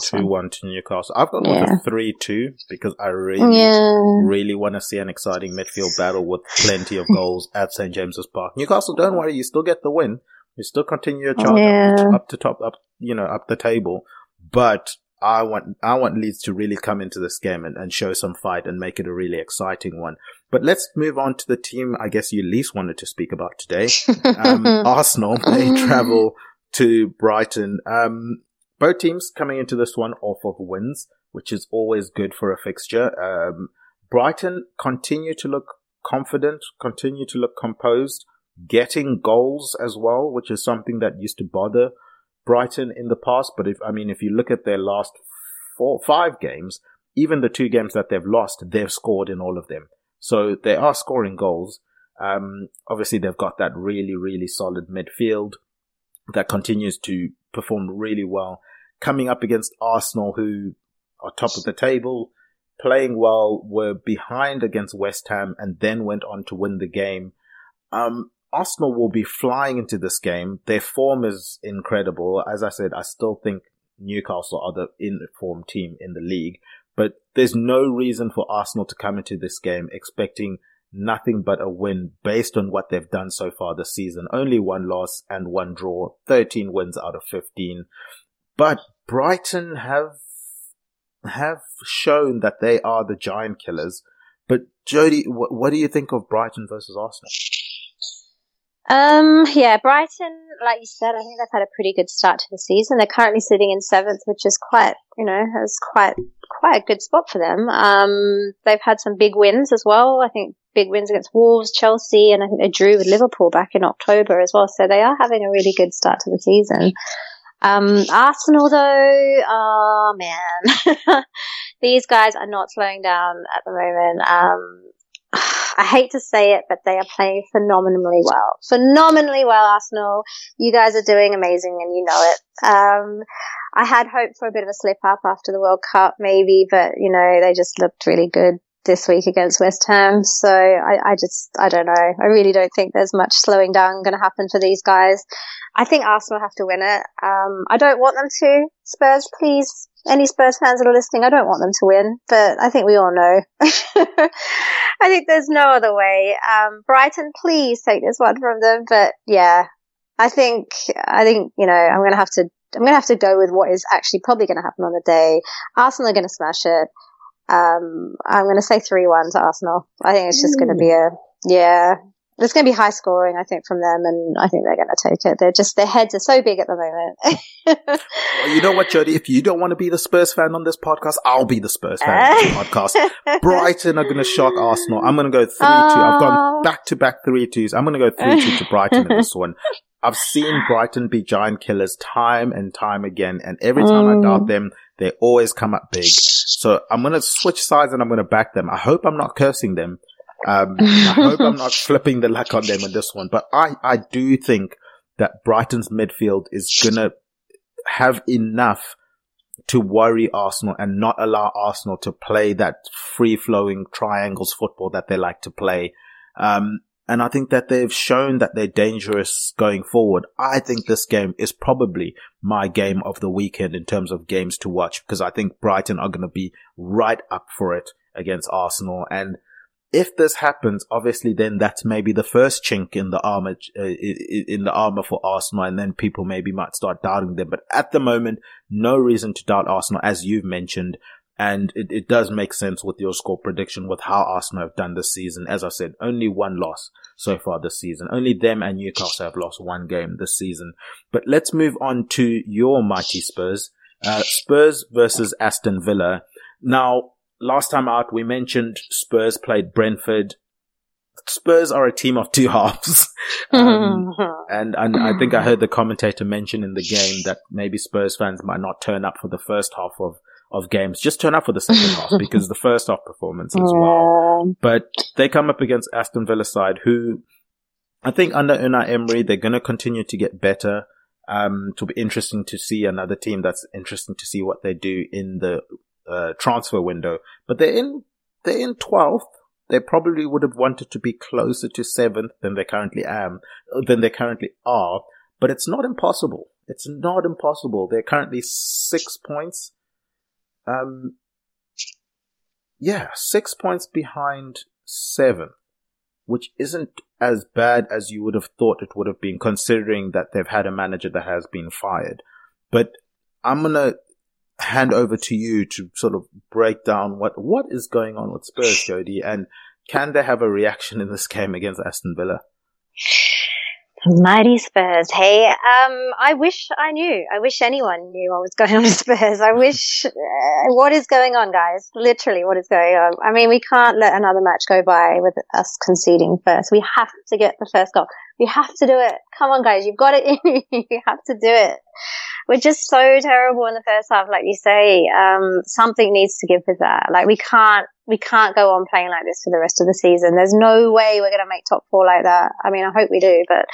two one to Newcastle. I've gone yeah. a three two because I really yeah. really want to see an exciting midfield battle with plenty of goals at St James's Park. Newcastle, don't worry, you still get the win. You still continue your charge yeah. up, up, to top, up you know, up the table. But I want I want Leeds to really come into this game and, and show some fight and make it a really exciting one. But let's move on to the team I guess you least wanted to speak about today. *laughs* Um, Arsenal, they *laughs* travel to Brighton. Um, both teams coming into this one off of wins, which is always good for a fixture. Um, Brighton continue to look confident, continue to look composed, getting goals as well, which is something that used to bother Brighton in the past. But if, I mean, if you look at their last four, five games, even the two games that they've lost, they've scored in all of them. So they are scoring goals. Um, obviously they've got that really, really solid midfield that continues to perform really well. Coming up against Arsenal, who are top of the table, playing well, were behind against West Ham and then went on to win the game. Um, Arsenal will be flying into this game. Their form is incredible. As I said, I still think Newcastle are the informed team in the league, but there's no reason for Arsenal to come into this game expecting nothing but a win based on what they've done so far this season. Only one loss and one draw, 13 wins out of 15. But Brighton have have shown that they are the giant killers. But Jody, what, what do you think of Brighton versus Arsenal? Um, yeah, Brighton, like you said, I think they've had a pretty good start to the season. They're currently sitting in seventh, which is quite, you know, is quite, quite a good spot for them. Um, they've had some big wins as well. I think big wins against Wolves, Chelsea, and I think they drew with Liverpool back in October as well. So they are having a really good start to the season. Um, Arsenal though, oh man, *laughs* these guys are not slowing down at the moment. Um, *sighs* I hate to say it, but they are playing phenomenally well. Phenomenally well, Arsenal. You guys are doing amazing and you know it. Um, I had hoped for a bit of a slip up after the World Cup, maybe, but you know, they just looked really good this week against West Ham. So I, I just, I don't know. I really don't think there's much slowing down going to happen for these guys. I think Arsenal have to win it. Um, I don't want them to. Spurs, please. Any Spurs fans that are listening, I don't want them to win, but I think we all know. *laughs* I think there's no other way. Um, Brighton, please take this one from them. But yeah, I think, I think, you know, I'm going to have to, I'm going to have to go with what is actually probably going to happen on the day. Arsenal are going to smash it. Um, I'm going to say 3-1 to Arsenal. I think it's just going to be a, yeah, it's going to be high scoring, I think, from them, and I think they're going to take it. They're just their heads are so big at the moment. well, you know what, Jody? If you don't want to be the Spurs fan on this podcast, I'll be the Spurs fan on this *laughs* podcast. Brighton are going to shock Arsenal. I'm going to go three two. I've gone back to back three twos. I'm going to go three two to Brighton in this one. I've seen Brighton be giant killers time and time again, and every time mm. I doubt them, they always come up big. So I'm going to switch sides and I'm going to back them. I hope I'm not cursing them. Um, I hope I'm not *laughs* flipping the luck on them in this one, but I, I do think that Brighton's midfield is going to have enough to worry Arsenal and not allow Arsenal to play that free flowing triangles football that they like to play. Um, and I think that they've shown that they're dangerous going forward. I think this game is probably my game of the weekend in terms of games to watch because I think Brighton are going to be right up for it against Arsenal. And if this happens, obviously then that's maybe the first chink in the armor, uh, in the armor for Arsenal. And then people maybe might start doubting them. But at the moment, no reason to doubt Arsenal, as you've mentioned. And it, it does make sense with your score prediction with how Arsenal have done this season. As I said, only one loss so far this season. Only them and Newcastle have lost one game this season. But let's move on to your mighty Spurs. Uh, Spurs versus Aston Villa. Now, last time out, we mentioned Spurs played Brentford. Spurs are a team of two *laughs* halves. um, *laughs* and, and I think I heard the commentator mention in the game that maybe Spurs fans might not turn up for the first half of of games. Just turn up for the second half because the first half performance as well. But they come up against Aston Villa side who I think under Unai Emery, they're going to continue to get better. Um, to be interesting to see another team that's interesting to see what they do in the uh, transfer window. But they're in, they're in 12th. They probably would have wanted to be closer to seventh than they currently am, than they currently are. But it's not impossible. It's not impossible. They're currently six points um, yeah, six points behind seven, which isn't as bad as you would have thought it would have been, considering that they've had a manager that has been fired. But I'm gonna, hand over to you to sort of break down what what is going on with Spurs, Jody, and can they have a reaction in this game against Aston Villa? Mighty Spurs. Hey, um, I wish I knew. I wish anyone knew what was going on with Spurs. I wish, uh, what is going on, guys? Literally, what is going on? I mean, we can't let another match go by with us conceding first. We have to get the first goal. We have to do it. Come on, guys. You've got it in *laughs* you. have to do it we're just so terrible in the first half, like you say. Um, something needs to give with that. Like we can't, we can't go on playing like this for the rest of the season. There's no way we're going to make top four like that. I mean, I hope we do, but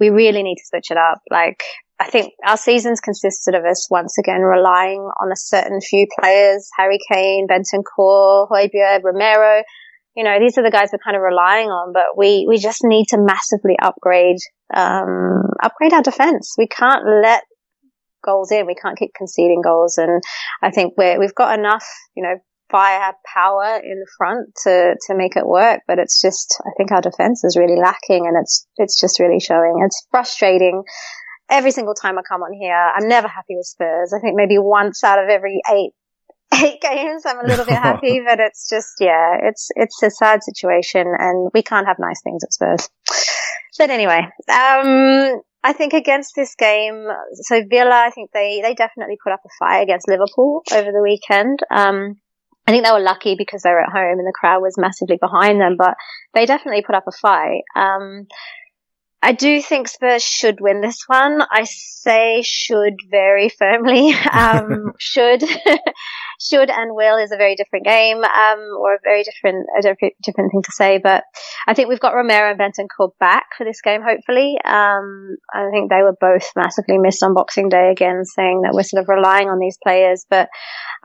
we really need to switch it up. Like, I think our seasons consisted of us once again relying on a certain few players, Harry Kane, Bentancur, Højbjerg, Romero. You know, these are the guys we're kind of relying on, but we, we just need to massively upgrade, um, upgrade our defense. We can't let goals in. We can't keep conceding goals. And I think we're, we've got enough, you know, firepower in front to, to make it work. But it's just, I think our defense is really lacking and it's, it's just really showing. It's frustrating. Every single time I come on here, I'm never happy with Spurs. I think maybe once out of every eight *laughs* eight games. I'm a little bit happy, *laughs* but it's just, yeah, it's, it's a sad situation and we can't have nice things at Spurs. But anyway, um, I think against this game, so Villa, I think they, they definitely put up a fight against Liverpool over the weekend. Um, I think they were lucky because they were at home and the crowd was massively behind them, but they definitely put up a fight. Um, I do think Spurs should win this one. I say should very *laughs* firmly. Um, *laughs* should, *laughs* should and will is a very different game, um, or a very different, a different, different thing to say. But I think we've got Romero and Bentancur back for this game, hopefully. Um, I think they were both massively missed on Boxing Day again, saying that we're sort of relying on these players. But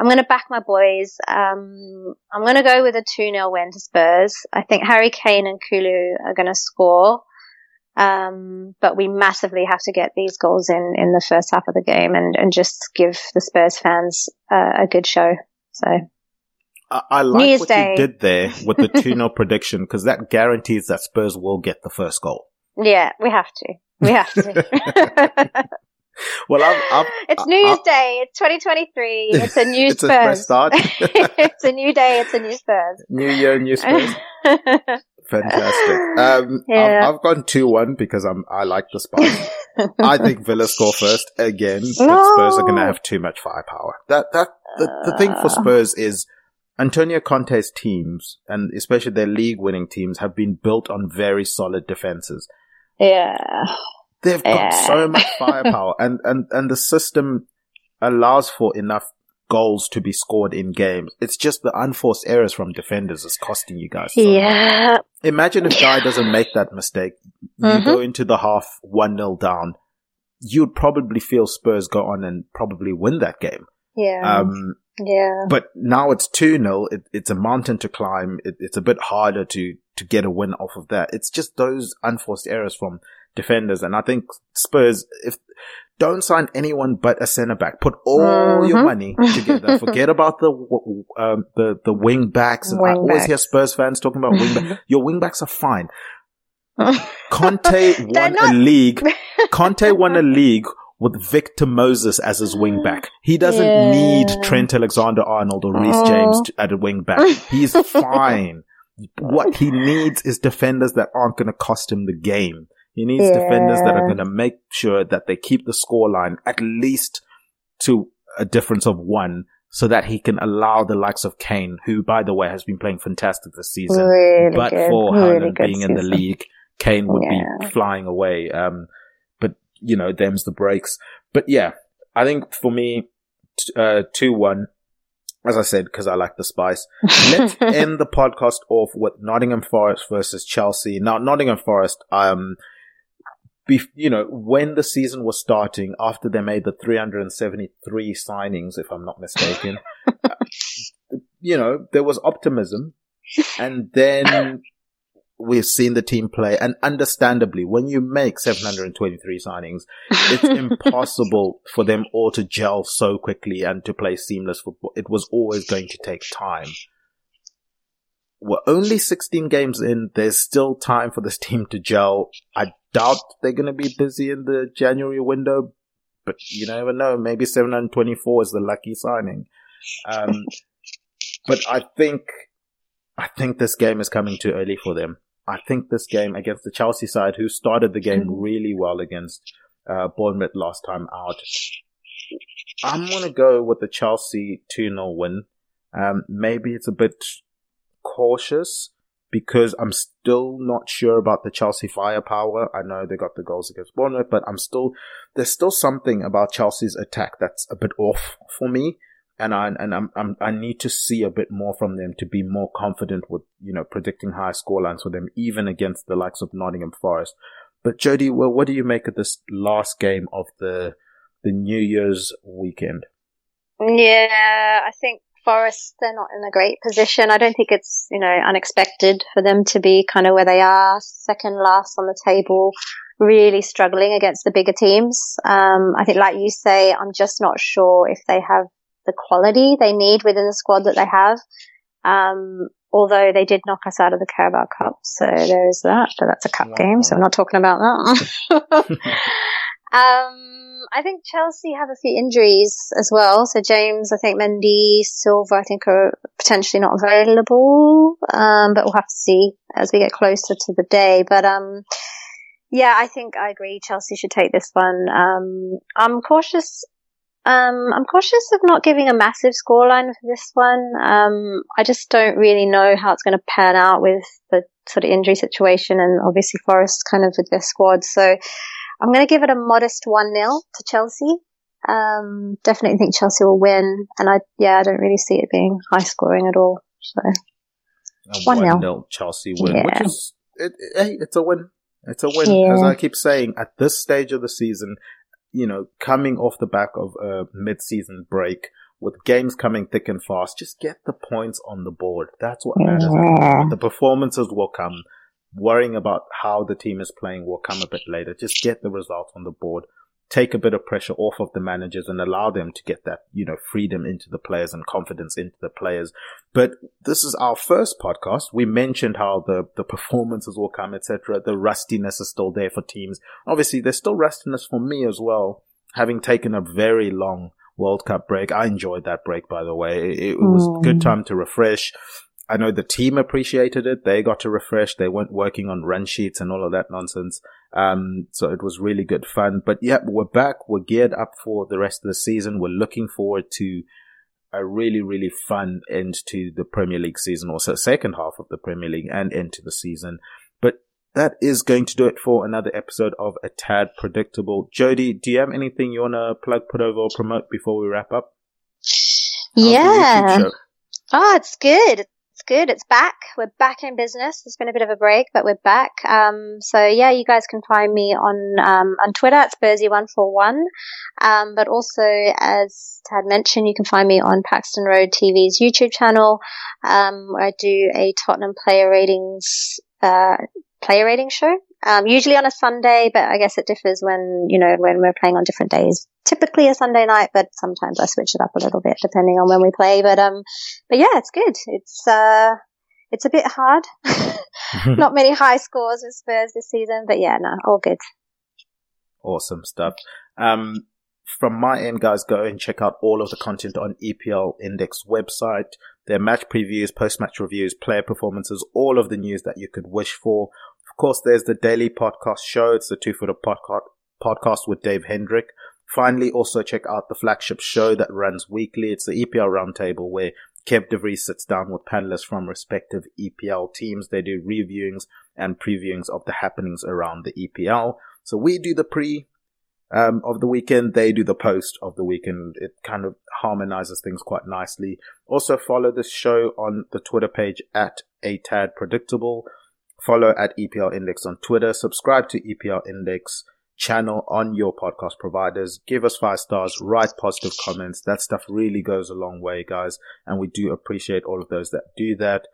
I'm going to back my boys. Um, I'm going to go with a 2-0 win to Spurs. I think Harry Kane and Kulu are going to score. Um, but we massively have to get these goals in in the first half of the game and, and just give the Spurs fans uh, a good show. So. I, I like what Day. you did there *laughs* with the 2 0 prediction because that guarantees that Spurs will get the first goal. Yeah, we have to. We have to. *laughs* well, I've, I've, it's New Year's I've, Day. It's 2023. It's a new *laughs* it's Spurs. A start. *laughs* it's a new day. It's a new Spurs. *laughs* New year, new Spurs. Fantastic. Um, yeah. I've, I've gone two one because I'm I like the spice. I think Villa score first again, but no. Spurs are going to have too much firepower. That that the, the thing for uh. Spurs is Antonio Conte's teams and especially their league winning teams have been built on very solid defenses. Yeah. They've got so much *laughs* firepower and, and, and the system allows for enough goals to be scored in games. It's just the unforced errors from defenders is costing you guys. So yeah. Imagine if Guy *laughs* doesn't make that mistake. You mm-hmm. go into the half 1 0 down. You'd probably feel Spurs go on and probably win that game. Yeah. Um, yeah. But now it's 2 0. It, it's a mountain to climb. It, it's a bit harder to, to get a win off of that. It's just those unforced errors from defenders. And I think Spurs, if don't sign anyone but a centre back. Put all mm-hmm. your money together. *laughs* Forget about the um, the the wing backs. Wing I always backs. hear Spurs fans talking about wing backs. *laughs* Your wing backs are fine. *laughs* Conte won not- a league. Conte won a league with Victor Moses as his wing back. He doesn't yeah. need Trent Alexander Arnold or Reece oh. James to, at a wing back. *laughs* He's fine. what he needs is defenders that aren't going to cost him the game. He needs yeah. defenders that are going to make sure that they keep the scoreline at least to a difference of one so that he can allow the likes of Kane, who, by the way, has been playing fantastic this season. Really but good. for really Haaland being season. in the league, Kane would yeah. be flying away. Um, you know, them's the breaks. But yeah, I think for me, uh, 2-1, as I said, because I like the spice. Let's *laughs* end the podcast off with Nottingham Forest versus Chelsea. Now, Nottingham Forest, um, you know, when the season was starting, after they made the 373 signings, if I'm not mistaken, *laughs* you know, there was optimism. And then we've seen the team play. And understandably, when you make 723 signings, it's *laughs* impossible for them all to gel so quickly and to play seamless football. It was always going to take time. We're only 16 games in. There's still time for this team to gel. I doubt they're going to be busy in the January window, but you never know. Maybe 724 is the lucky signing. Um, *laughs* but I think, I think this game is coming too early for them. I think this game against the Chelsea side, who started the game mm-hmm. really well against uh, Bournemouth last time out, I'm going to go with the Chelsea 2 0 win. Um, maybe it's a bit cautious because I'm still not sure about the Chelsea firepower. I know they got the goals against Bournemouth, but I'm still, there's still something about Chelsea's attack that's a bit off for me. And I, and I'm, I'm, i need to see a bit more from them to be more confident with, you know, predicting high scorelines for them, even against the likes of Nottingham Forest. But Jody, well, what do you make of this last game of the, the New Year's weekend? Yeah, I think Forest, they're not in a great position. I don't think it's, you know, unexpected for them to be kind of where they are, second last on the table, really struggling against the bigger teams. Um, I think, like you say, I'm just not sure if they have the quality they need within the squad that they have. Um, although they did knock us out of the Carabao Cup, so there is that, but that's a cup wow. game, so I'm not talking about that. *laughs* um, I think Chelsea have a few injuries as well. So James, I think Mendy, Silva, I think are potentially not available. Um, but we'll have to see as we get closer to the day. But, um, yeah, I think I agree. Chelsea should take this one. Um, I'm cautious. Um, I'm cautious of not giving a massive scoreline for this one. Um, I just don't really know how it's going to pan out with the sort of injury situation and obviously Forest kind of with their squad. So, I'm going to give it a modest 1 0 to Chelsea. Um, definitely think Chelsea will win. And I, yeah, I don't really see it being high scoring at all. So, 1 0 Chelsea win, yeah. which is, it, hey, it's a win. It's a win. Yeah. As I keep saying, at this stage of the season, you know, coming off the back of a mid-season break, with games coming thick and fast, just get the points on the board. That's what matters. Yeah. The performances will come worrying about how the team is playing will come a bit later. Just get the results on the board. Take a bit of pressure off of the managers and allow them to get that, you know, freedom into the players and confidence into the players. But this is our first podcast. We mentioned how the, the performances will come, etc. The rustiness is still there for teams. Obviously, there's still rustiness for me as well, having taken a very long World Cup break. I enjoyed that break, by the way. It, it was mm. good time to refresh. I know the team appreciated it. They got to refresh. They weren't working on run sheets and all of that nonsense. Um, so it was really good fun. But yeah, we're back. We're geared up for the rest of the season. We're looking forward to a really, really fun end to the Premier League season, also second half of the Premier League and end to the season. But that is going to do it for another episode of A Tad Predictable. Jody, do you have anything you want to plug, put over, or promote before we wrap up? Yeah. Oh, it's good it's good. It's back. We're back in business. There's been a bit of a break, but we're back. Um, so yeah, you guys can find me on um, on Twitter at Spursy141. Um, but also, as Tad mentioned, you can find me on Paxton Road TV's YouTube channel, um, where I do a Tottenham player ratings uh, player rating show. Um, usually on a Sunday, but I guess it differs when, you know, when we're playing on different days. Typically a Sunday night, but sometimes I switch it up a little bit depending on when we play. But, um, but yeah, it's good. It's, uh, it's a bit hard. *laughs* Not many high scores with Spurs this season, but yeah, no, all good. Awesome stuff. Um, from my end, guys, go and check out all of the content on EPL Index website. Their match previews, post-match reviews, player performances, all of the news that you could wish for. Of course, there's the daily podcast show. It's the Two Footer podcast, podcast with Dave Hendrick. Finally, also check out the flagship show that runs weekly. It's the EPL Roundtable where Kev DeVries sits down with panelists from respective EPL teams. They do reviewings and previewings of the happenings around the EPL. So we do the pre um, of the weekend. They do the post of the weekend. It kind of harmonizes things quite nicely. Also follow this show on the Twitter page at a tad predictable. Follow at EPL Index on Twitter. Subscribe to EPL Index channel on your podcast providers. Give us five stars, write positive comments. That stuff really goes a long way, guys. And we do appreciate all of those that do that.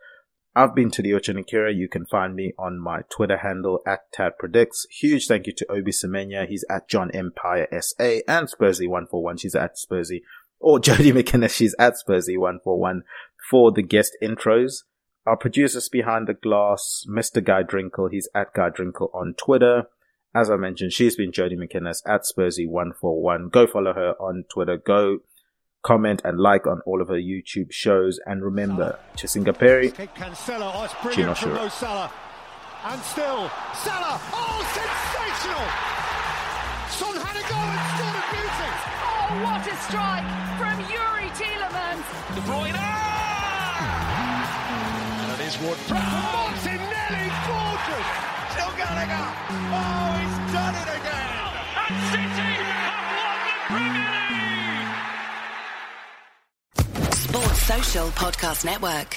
I've been to the Ochanikira. You can find me on my Twitter handle at Tad Predicts. Huge thank you to Obi Semenya. He's at John Empire SA and Spursy141. She's at Spursy. Or *laughs* Jody McKenna. She's at Spursy141 for the guest intros. Our producers behind the glass, Mr. Guy Drinkle. He's at Guy Drinkle on Twitter. As I mentioned, she's been Jody McInnes at Spursy141. Go follow her on Twitter. Go comment and like on all of her YouTube shows. And remember, Chisinga Perry, Cancelo, oh, it's Gino from Shura. Mo And still, Salah, oh, sensational! Son had a go and scored a beauty! Oh, what a strike from Youri Tielemans. De Bruyne! Ward Martinelli, gorgeous! Still Gallagher! Oh, he's done it again! And City have won the Premier League! Sports Social Podcast Network.